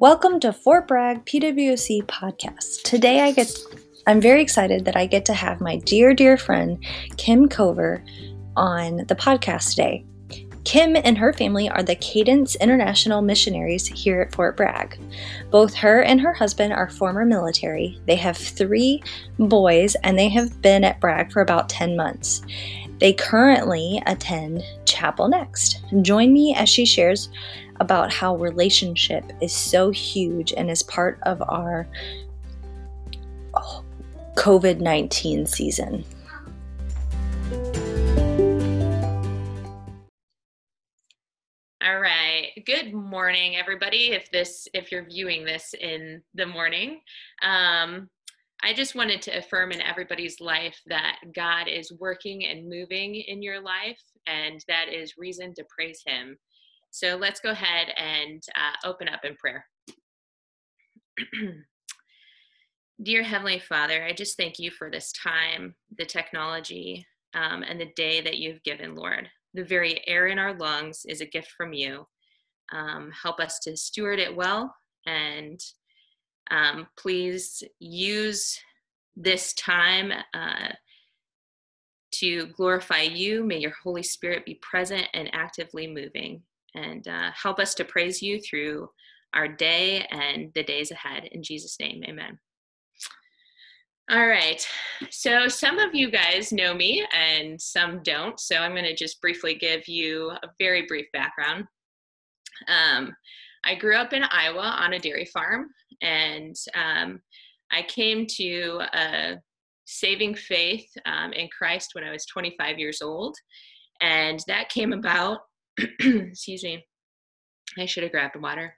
Welcome to Fort Bragg PWC podcast. Today I get I'm very excited that I get to have my dear dear friend Kim Cover on the podcast today. Kim and her family are the Cadence International Missionaries here at Fort Bragg. Both her and her husband are former military. They have three boys and they have been at Bragg for about 10 months. They currently attend Chapel Next. Join me as she shares about how relationship is so huge and is part of our COVID 19 season. All right. Good morning, everybody. If this, if you're viewing this in the morning, um, I just wanted to affirm in everybody's life that God is working and moving in your life, and that is reason to praise Him. So let's go ahead and uh, open up in prayer. Dear Heavenly Father, I just thank you for this time, the technology, um, and the day that you've given, Lord. The very air in our lungs is a gift from you. Um, help us to steward it well, and um, please use this time uh, to glorify you. May your Holy Spirit be present and actively moving and uh, help us to praise you through our day and the days ahead. In Jesus' name, amen. All right. So, some of you guys know me and some don't. So, I'm going to just briefly give you a very brief background. Um, I grew up in Iowa on a dairy farm, and um, I came to a saving faith um, in Christ when I was 25 years old. And that came about excuse me, I should have grabbed water.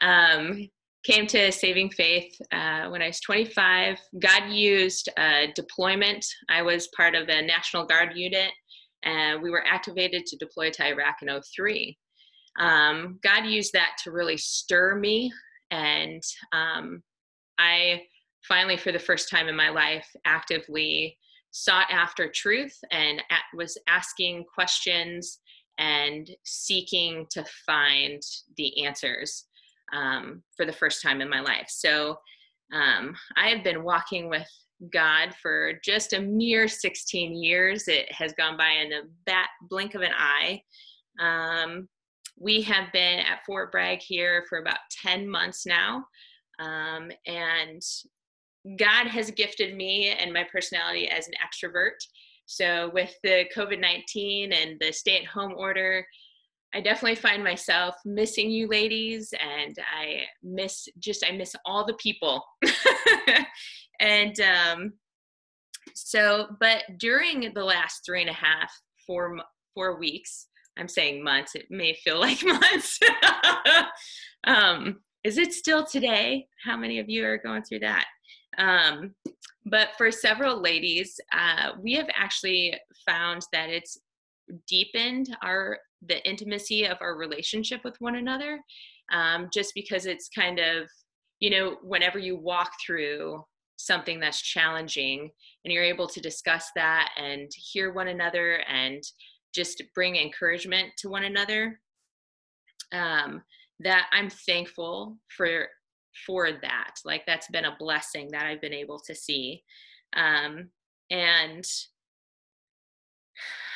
Um, came to saving faith uh, when I was 25. God used uh, deployment. I was part of a National Guard unit, and we were activated to deploy to Iraq in 03. Um, God used that to really stir me, and um, I finally, for the first time in my life, actively sought after truth and was asking questions and seeking to find the answers um, for the first time in my life. So um, I have been walking with God for just a mere 16 years. It has gone by in a bat blink of an eye. Um, we have been at Fort Bragg here for about 10 months now. Um, and God has gifted me and my personality as an extrovert. So, with the COVID 19 and the stay at home order, I definitely find myself missing you ladies and I miss just, I miss all the people. and um, so, but during the last three and a half, four, four weeks, I'm saying months, it may feel like months. um, is it still today? How many of you are going through that? Um, but for several ladies, uh, we have actually found that it's deepened our the intimacy of our relationship with one another, um, just because it's kind of you know whenever you walk through something that's challenging and you're able to discuss that and hear one another and just bring encouragement to one another um, that i'm thankful for for that. Like that's been a blessing that I've been able to see. Um, and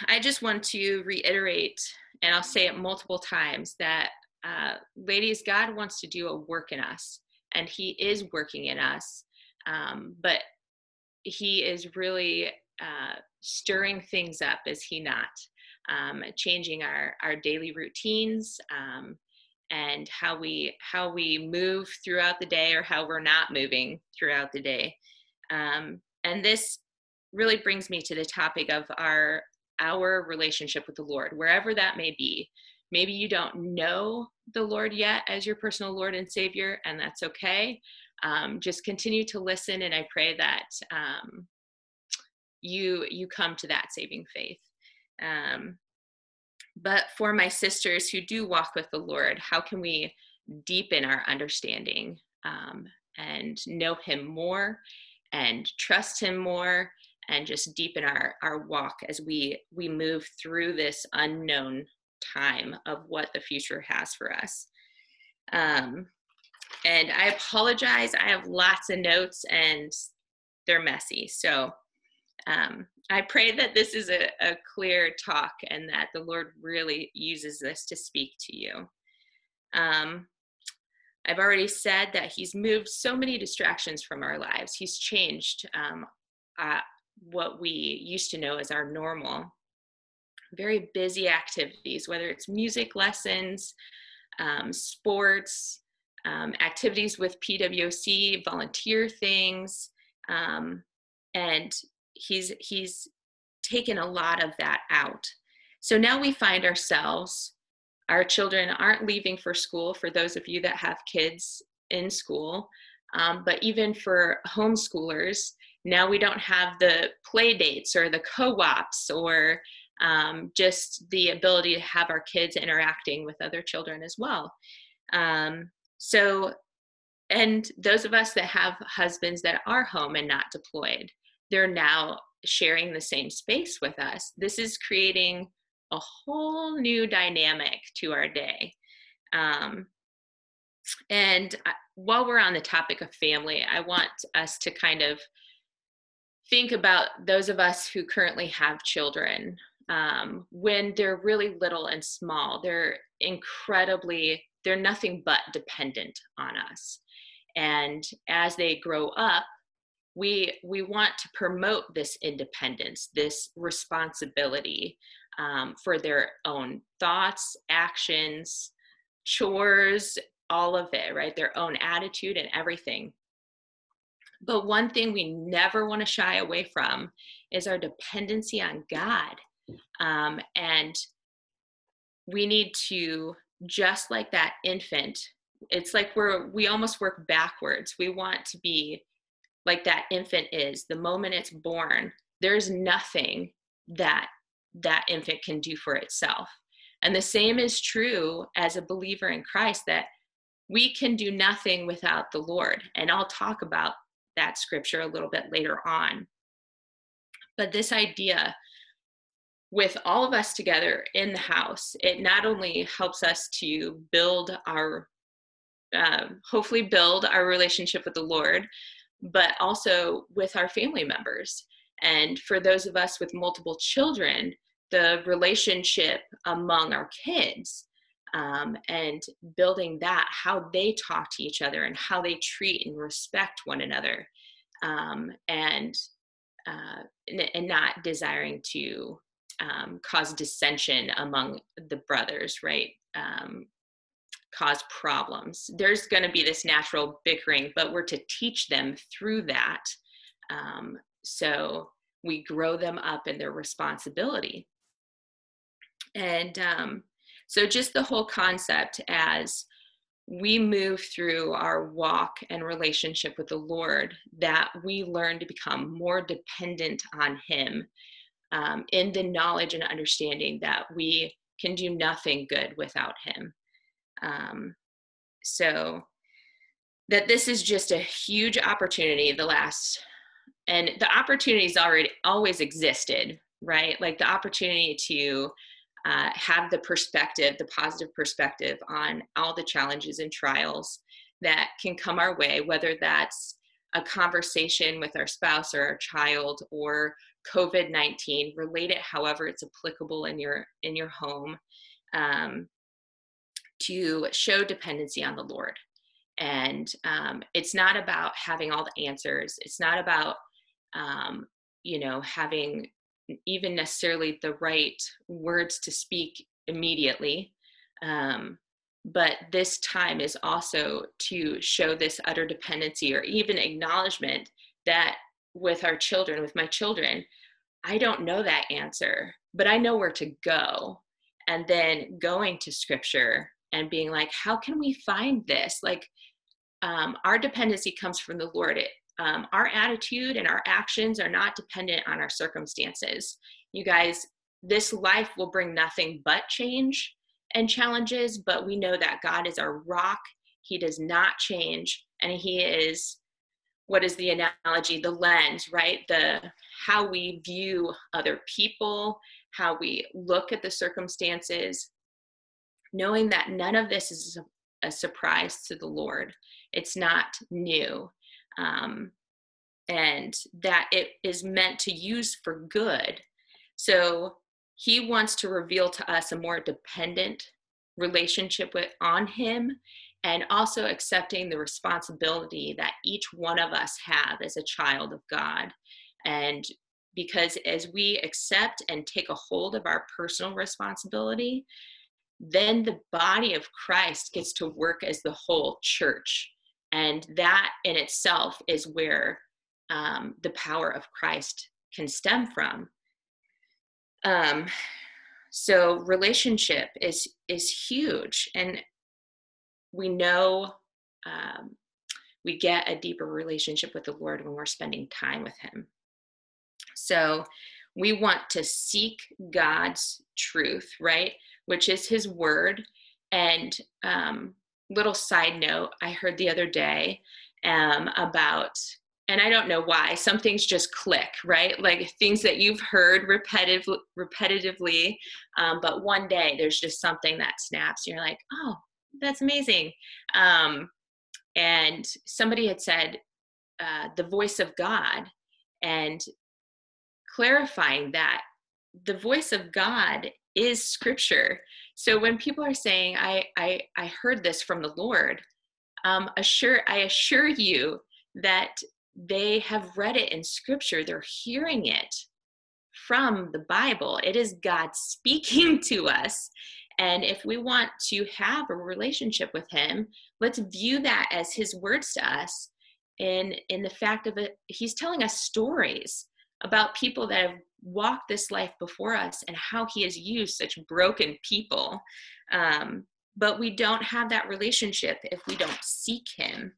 I just want to reiterate, and I'll say it multiple times, that uh, ladies, God wants to do a work in us, and He is working in us. Um, but He is really uh, stirring things up, is He not? Um, changing our, our daily routines, um, and how we how we move throughout the day or how we're not moving throughout the day. Um, and this really brings me to the topic of our our relationship with the lord wherever that may be. Maybe you don't know the lord yet as your personal lord and savior and that's okay. Um, just continue to listen and i pray that um, you you come to that saving faith. Um, but for my sisters who do walk with the Lord, how can we deepen our understanding um, and know Him more and trust Him more and just deepen our, our walk as we, we move through this unknown time of what the future has for us? Um, and I apologize. I have lots of notes and they're messy. So um, I pray that this is a, a clear talk and that the Lord really uses this to speak to you. Um, I've already said that He's moved so many distractions from our lives. He's changed um, uh, what we used to know as our normal. Very busy activities, whether it's music lessons, um, sports, um, activities with PWC, volunteer things, um, and he's he's taken a lot of that out. So now we find ourselves, our children aren't leaving for school. For those of you that have kids in school, um, but even for homeschoolers, now we don't have the play dates or the co-ops or um, just the ability to have our kids interacting with other children as well. Um, so, and those of us that have husbands that are home and not deployed, they're now sharing the same space with us. This is creating a whole new dynamic to our day. Um, and while we're on the topic of family, I want us to kind of think about those of us who currently have children um, when they're really little and small. They're incredibly, they're nothing but dependent on us. And as they grow up, we we want to promote this independence this responsibility um, for their own thoughts actions chores all of it right? Their own attitude and everything. But one thing we never want to shy away from is our dependency on god. Um, and we need to just like that infant it's like we're we almost work backwards. We want to be like that infant is the moment it's born there's nothing that that infant can do for itself. And the same is true as a believer in christ that we can do nothing without the lord. And i'll talk about that scripture a little bit later on. But this idea with all of us together in the house it not only helps us to build our uh, hopefully build our relationship with the lord but also with our family members. And for those of us with multiple children, the relationship among our kids um, and building that, how they talk to each other and how they treat and respect one another, um, and uh, and not desiring to um, cause dissension among the brothers, right? Cause problems. There's going to be this natural bickering, but we're to teach them through that. Um, so we grow them up in their responsibility. And um, so, just the whole concept as we move through our walk and relationship with the Lord, that we learn to become more dependent on Him um, in the knowledge and understanding that we can do nothing good without Him. Um, so that this is just a huge opportunity the last and the opportunities already always existed right? Like the opportunity to uh, have the perspective the positive perspective on all the challenges and trials that can come our way whether that's a conversation with our spouse or our child or covid-19 relate it however it's applicable in your in your home. Um, to show dependency on the Lord. And um, it's not about having all the answers. It's not about, um, you know, having even necessarily the right words to speak immediately. Um, but this time is also to show this utter dependency or even acknowledgement that with our children, with my children, I don't know that answer, but I know where to go. And then going to scripture and being like, how can we find this? Like, um, our dependency comes from the Lord. It, um, our attitude and our actions are not dependent on our circumstances. You guys, this life will bring nothing but change and challenges, but we know that God is our rock. He does not change, and He is what is the analogy the lens right the how we view other people how we look at the circumstances knowing that none of this is a surprise to the Lord. It's not new. Um, and that it is meant to use for good. So he wants to reveal to us a more dependent relationship with on him and also accepting the responsibility that each one of us have as a child of God. And because as we accept and take a hold of our personal responsibility, then the body of Christ gets to work as the whole church. And that in itself is where um, the power of Christ can stem from. Um, so relationship is is huge, and we know um, we get a deeper relationship with the Lord when we're spending time with Him. So we want to seek God's truth, right? Which is His Word. And um, little side note, I heard the other day um, about and I don't know why. Some things just click, right? Like things that you've heard repetitive, repetitively, um, but one day there's just something that snaps. You're like, oh, that's amazing. Um, and somebody had said uh, the voice of God, and clarifying that the voice of God is Scripture. So when people are saying, "I I, I heard this from the Lord," um, assure I assure you that they have read it in scripture, they're hearing it from the Bible. It is God speaking to us. And if we want to have a relationship with Him, let's view that as His words to us. In, in the fact of it, He's telling us stories about people that have walked this life before us and how He has used such broken people. Um, but we don't have that relationship if we don't seek Him.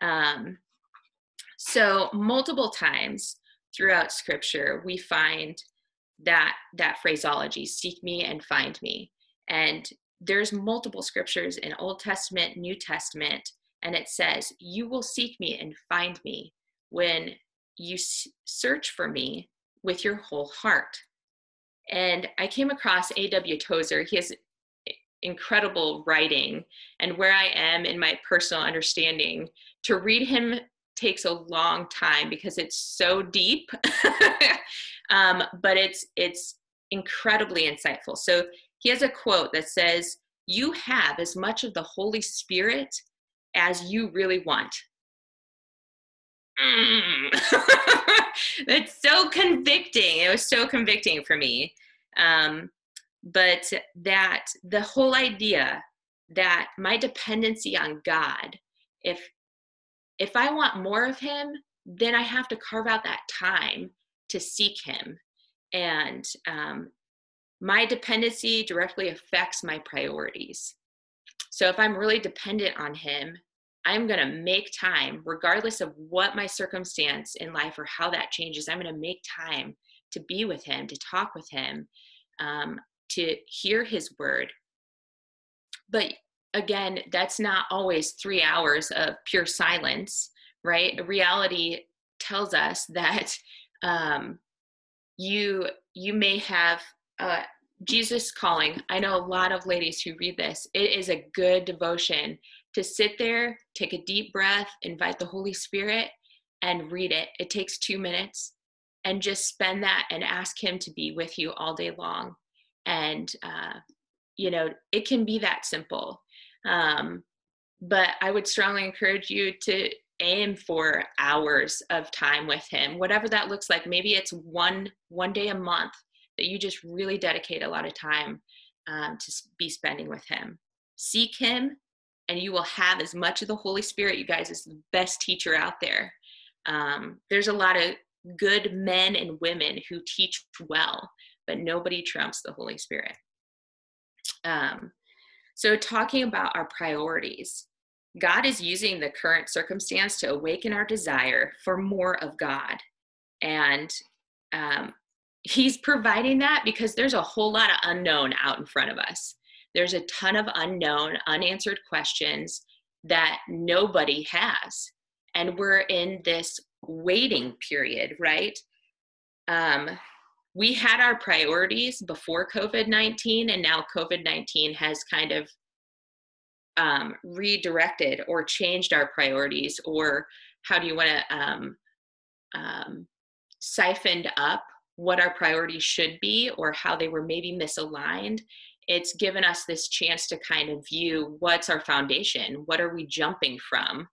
Um, so multiple times throughout scripture, we find that that phraseology, seek me and find me. And there's multiple scriptures in Old Testament, New Testament, and it says, you will seek me and find me when you search for me with your whole heart. And I came across A.W. Tozer. He has incredible writing, and where I am in my personal understanding, to read him takes a long time because it's so deep um, but it's it's incredibly insightful so he has a quote that says you have as much of the holy spirit as you really want mm. that's so convicting it was so convicting for me um, but that the whole idea that my dependency on god if if I want more of him, then I have to carve out that time to seek him. And um, my dependency directly affects my priorities. So if I'm really dependent on him, I'm going to make time, regardless of what my circumstance in life or how that changes. I'm going to make time to be with him, to talk with him, um, to hear his word. But again, that's not always three hours of pure silence, right? Reality tells us that um, you you may have uh, Jesus calling. I know a lot of ladies who read this. It is a good devotion to sit there, take a deep breath, invite the Holy Spirit, and read it. It takes two minutes, and just spend that and ask Him to be with you all day long. And uh, you know, it can be that simple. Um, but I would strongly encourage you to aim for hours of time with him, whatever that looks like. Maybe it's one one day a month that you just really dedicate a lot of time um, to be spending with him. Seek him, and you will have as much of the Holy Spirit. You guys is the best teacher out there. Um, there's a lot of good men and women who teach well, but nobody trumps the Holy Spirit. Um, so, talking about our priorities, God is using the current circumstance to awaken our desire for more of God. And um, He's providing that because there's a whole lot of unknown out in front of us. There's a ton of unknown, unanswered questions that nobody has. And we're in this waiting period, right? Um, we had our priorities before COVID 19, and now COVID 19 has kind of um, redirected or changed our priorities or how do you want to um, um, siphoned up what our priorities should be or how they were maybe misaligned it's given us this chance to kind of view what's our foundation what are we jumping from?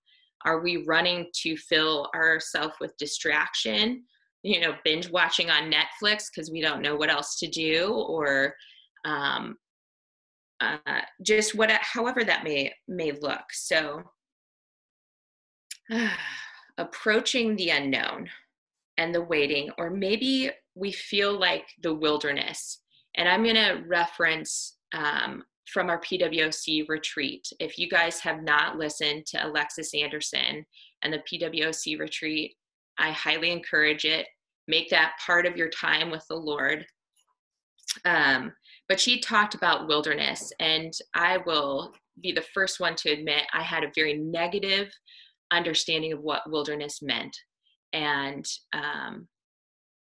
Are we running to fill ourselves with distraction you know binge watching on netflix because we don't know what else to do or um, uh, just what however that may may look. So uh, approaching the unknown and the waiting or maybe we feel like the wilderness and i'm going to reference um, from our pwoc retreat if you guys have not listened to alexis anderson and the pwoc retreat i highly encourage it make that part of your time with the lord um, but she talked about wilderness, and I will be the first one to admit I had a very negative understanding of what wilderness meant. And um,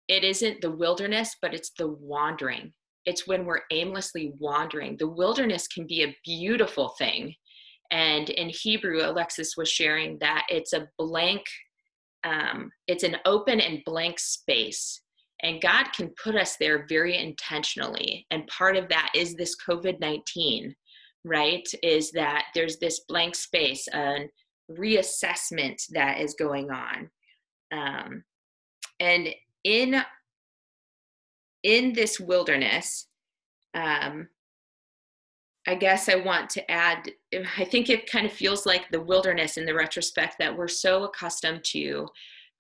it isn't the wilderness, but it's the wandering. It's when we're aimlessly wandering. The wilderness can be a beautiful thing. And in Hebrew, Alexis was sharing that it's a blank, um, it's an open and blank space and God can put us there very intentionally. And part of that is this COVID 19, right? Is that there's this blank space, a reassessment that is going on. Um, and in in this wilderness, um, I guess I want to add, I think it kind of feels like the wilderness in the retrospect that we're so accustomed to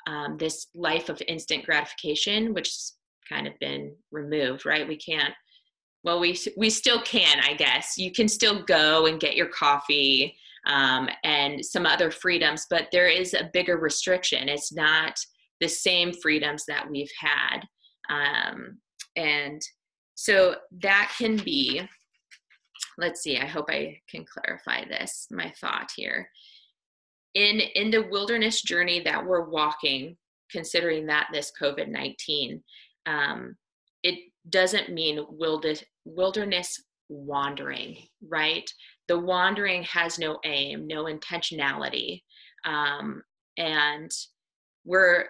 um, this life of instant gratification, which has kind of been removed, right? We can't. Well, we we still can, I guess. You can still go and get your coffee um, and some other freedoms, but there is a bigger restriction. It's not the same freedoms that we've had, um, and so that can be. Let's see. I hope I can clarify this. My thought here in in the wilderness journey that we're walking considering that this covid-19 um, it doesn't mean wilderness wilderness wandering right the wandering has no aim no intentionality um, and we're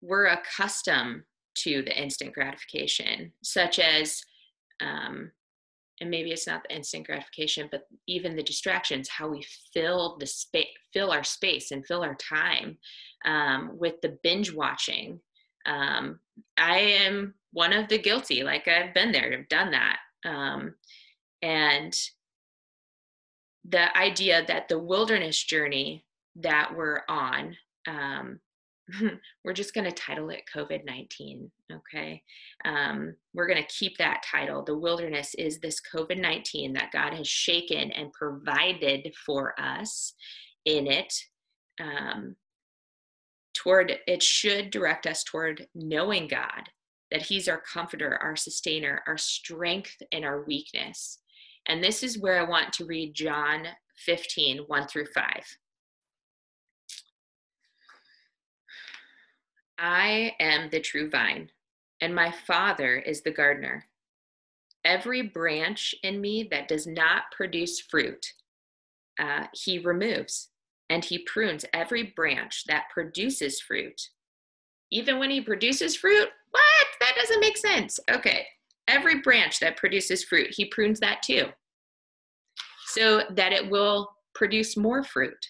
we're accustomed to the instant gratification such as um, and maybe it's not the instant gratification but even the distractions how we fill the space fill our space and fill our time um, with the binge watching. Um, i am one of the guilty like i've been there i've done that. Um, and the idea that the wilderness journey that we're on um, we're just going to title it COVID 19. Okay. Um, we're going to keep that title. The wilderness is this COVID 19 that God has shaken and provided for us in it. Um, toward it should direct us toward knowing God, that He's our comforter, our sustainer, our strength, and our weakness. And this is where I want to read John 15, 1 through 5. I am the true vine, and my Father is the gardener. Every branch in me that does not produce fruit, uh, he removes, and he prunes every branch that produces fruit. Even when he produces fruit, what? That doesn't make sense. Okay, every branch that produces fruit, he prunes that too, so that it will produce more fruit.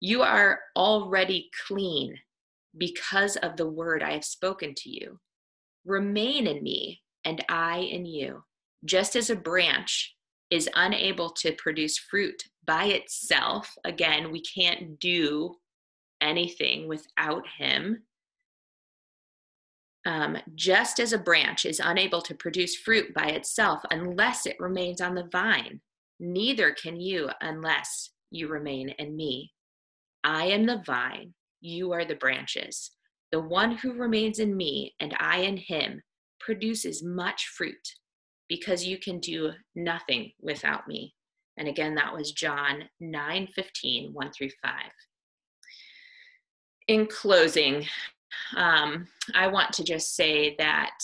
You are already clean because of the word I have spoken to you. Remain in me, and I in you. Just as a branch is unable to produce fruit by itself, again, we can't do anything without Him. Um, just as a branch is unable to produce fruit by itself unless it remains on the vine, neither can you unless you remain in me. I am the vine you are the branches. The one who remains in me and I in him produces much fruit because you can do nothing without me. And again, that was John 9 15, 1 through 5. In closing, um, I want to just say that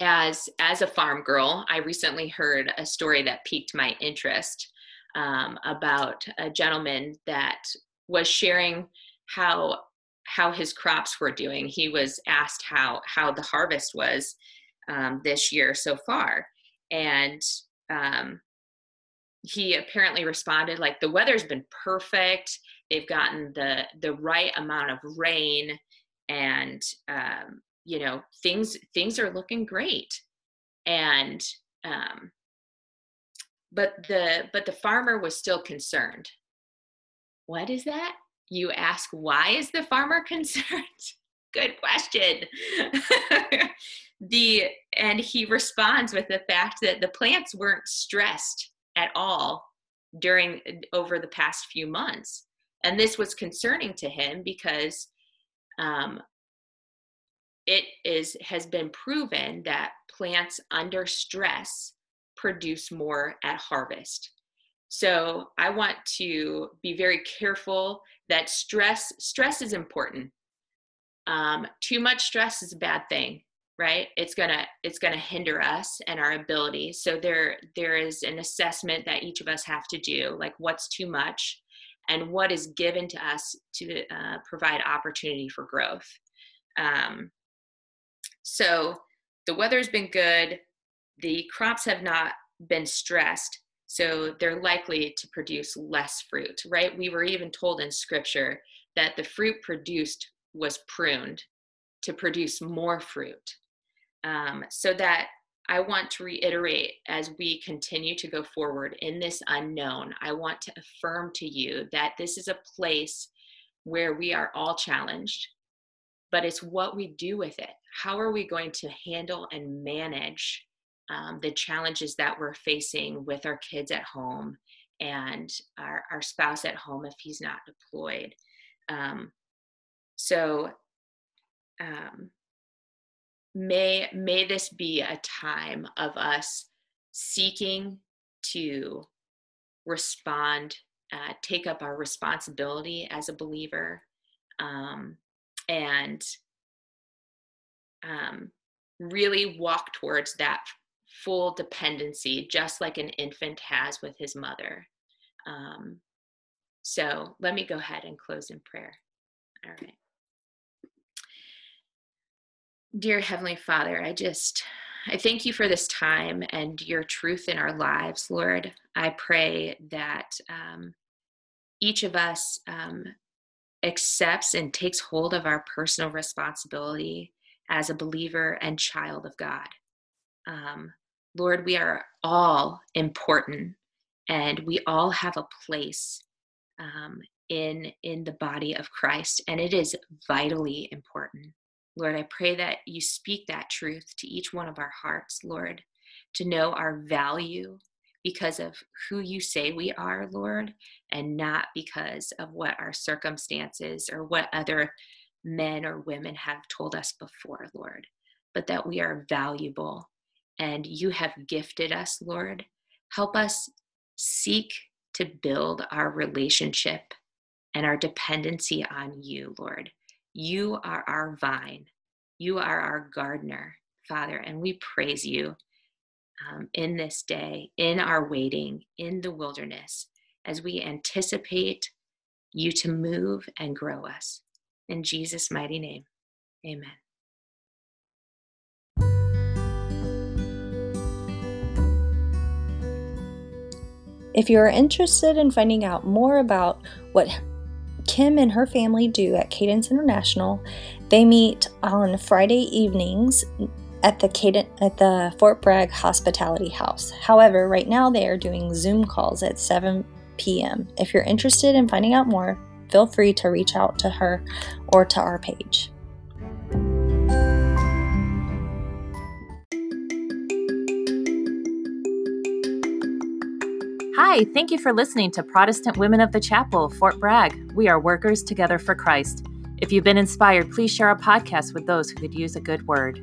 as as a farm girl, I recently heard a story that piqued my interest. um, about a gentleman that was sharing how how his crops were doing. He was asked how how the harvest was um, this year so far, and um, he apparently responded like the weather's been perfect. They've gotten the the right amount of rain, and um, you know things things are looking great. And um, but the but the farmer was still concerned. What is that? you ask why is the farmer concerned? Good question. The and he responds with the fact that the plants weren't stressed at all during over the past few months. And this was concerning to him because um, it is has been proven that plants under stress produce more at harvest so i want to be very careful that stress stress is important. Um, too much stress is a bad thing right? It's gonna it's gonna hinder us and our ability. So there there is an assessment that each of us have to do like what's too much and what is given to us to uh, provide opportunity for growth. Um, so the weather's been good. The crops have not been stressed so they're likely to produce less fruit, right? We were even told in scripture that the fruit produced was pruned to produce more fruit. Um, so that I want to reiterate as we continue to go forward in this unknown, I want to affirm to you that this is a place where we are all challenged, but it's what we do with it. How are we going to handle and manage um, the challenges that we're facing with our kids at home and our, our spouse at home if he's not deployed. Um, so um, may may this be a time of us seeking to respond, uh, take up our responsibility as a believer, um, and um, really walk towards that full dependency, just like an infant has with his mother. Um, so let me go ahead and close in prayer. All right. Dear Heavenly Father, I just, I thank you for this time and your truth in our lives, Lord. I pray that um, each of us um, accepts and takes hold of our personal responsibility as a believer and child of God. Um, Lord, we are all important and we all have a place um, in, in the body of Christ, and it is vitally important. Lord, I pray that you speak that truth to each one of our hearts, Lord, to know our value because of who you say we are, Lord, and not because of what our circumstances or what other men or women have told us before, Lord, but that we are valuable and you have gifted us, Lord. Help us seek to build our relationship and our dependency on you, Lord. You are our vine, you are our gardener, Father, and we praise you um, in this day, in our waiting, in the wilderness, as we anticipate you to move and grow us. In Jesus' mighty name, amen. If you are interested in finding out more about what Kim and her family do at Cadence International, they meet on Friday evenings at the Cadence, at the Fort Bragg Hospitality House. However, right now they are doing Zoom calls at 7 p.m. If you're interested in finding out more, feel free to reach out to her or to our page. Hi, thank you for listening to Protestant Women of the Chapel, Fort Bragg. We are workers together for Christ. If you've been inspired, please share our podcast with those who could use a good word.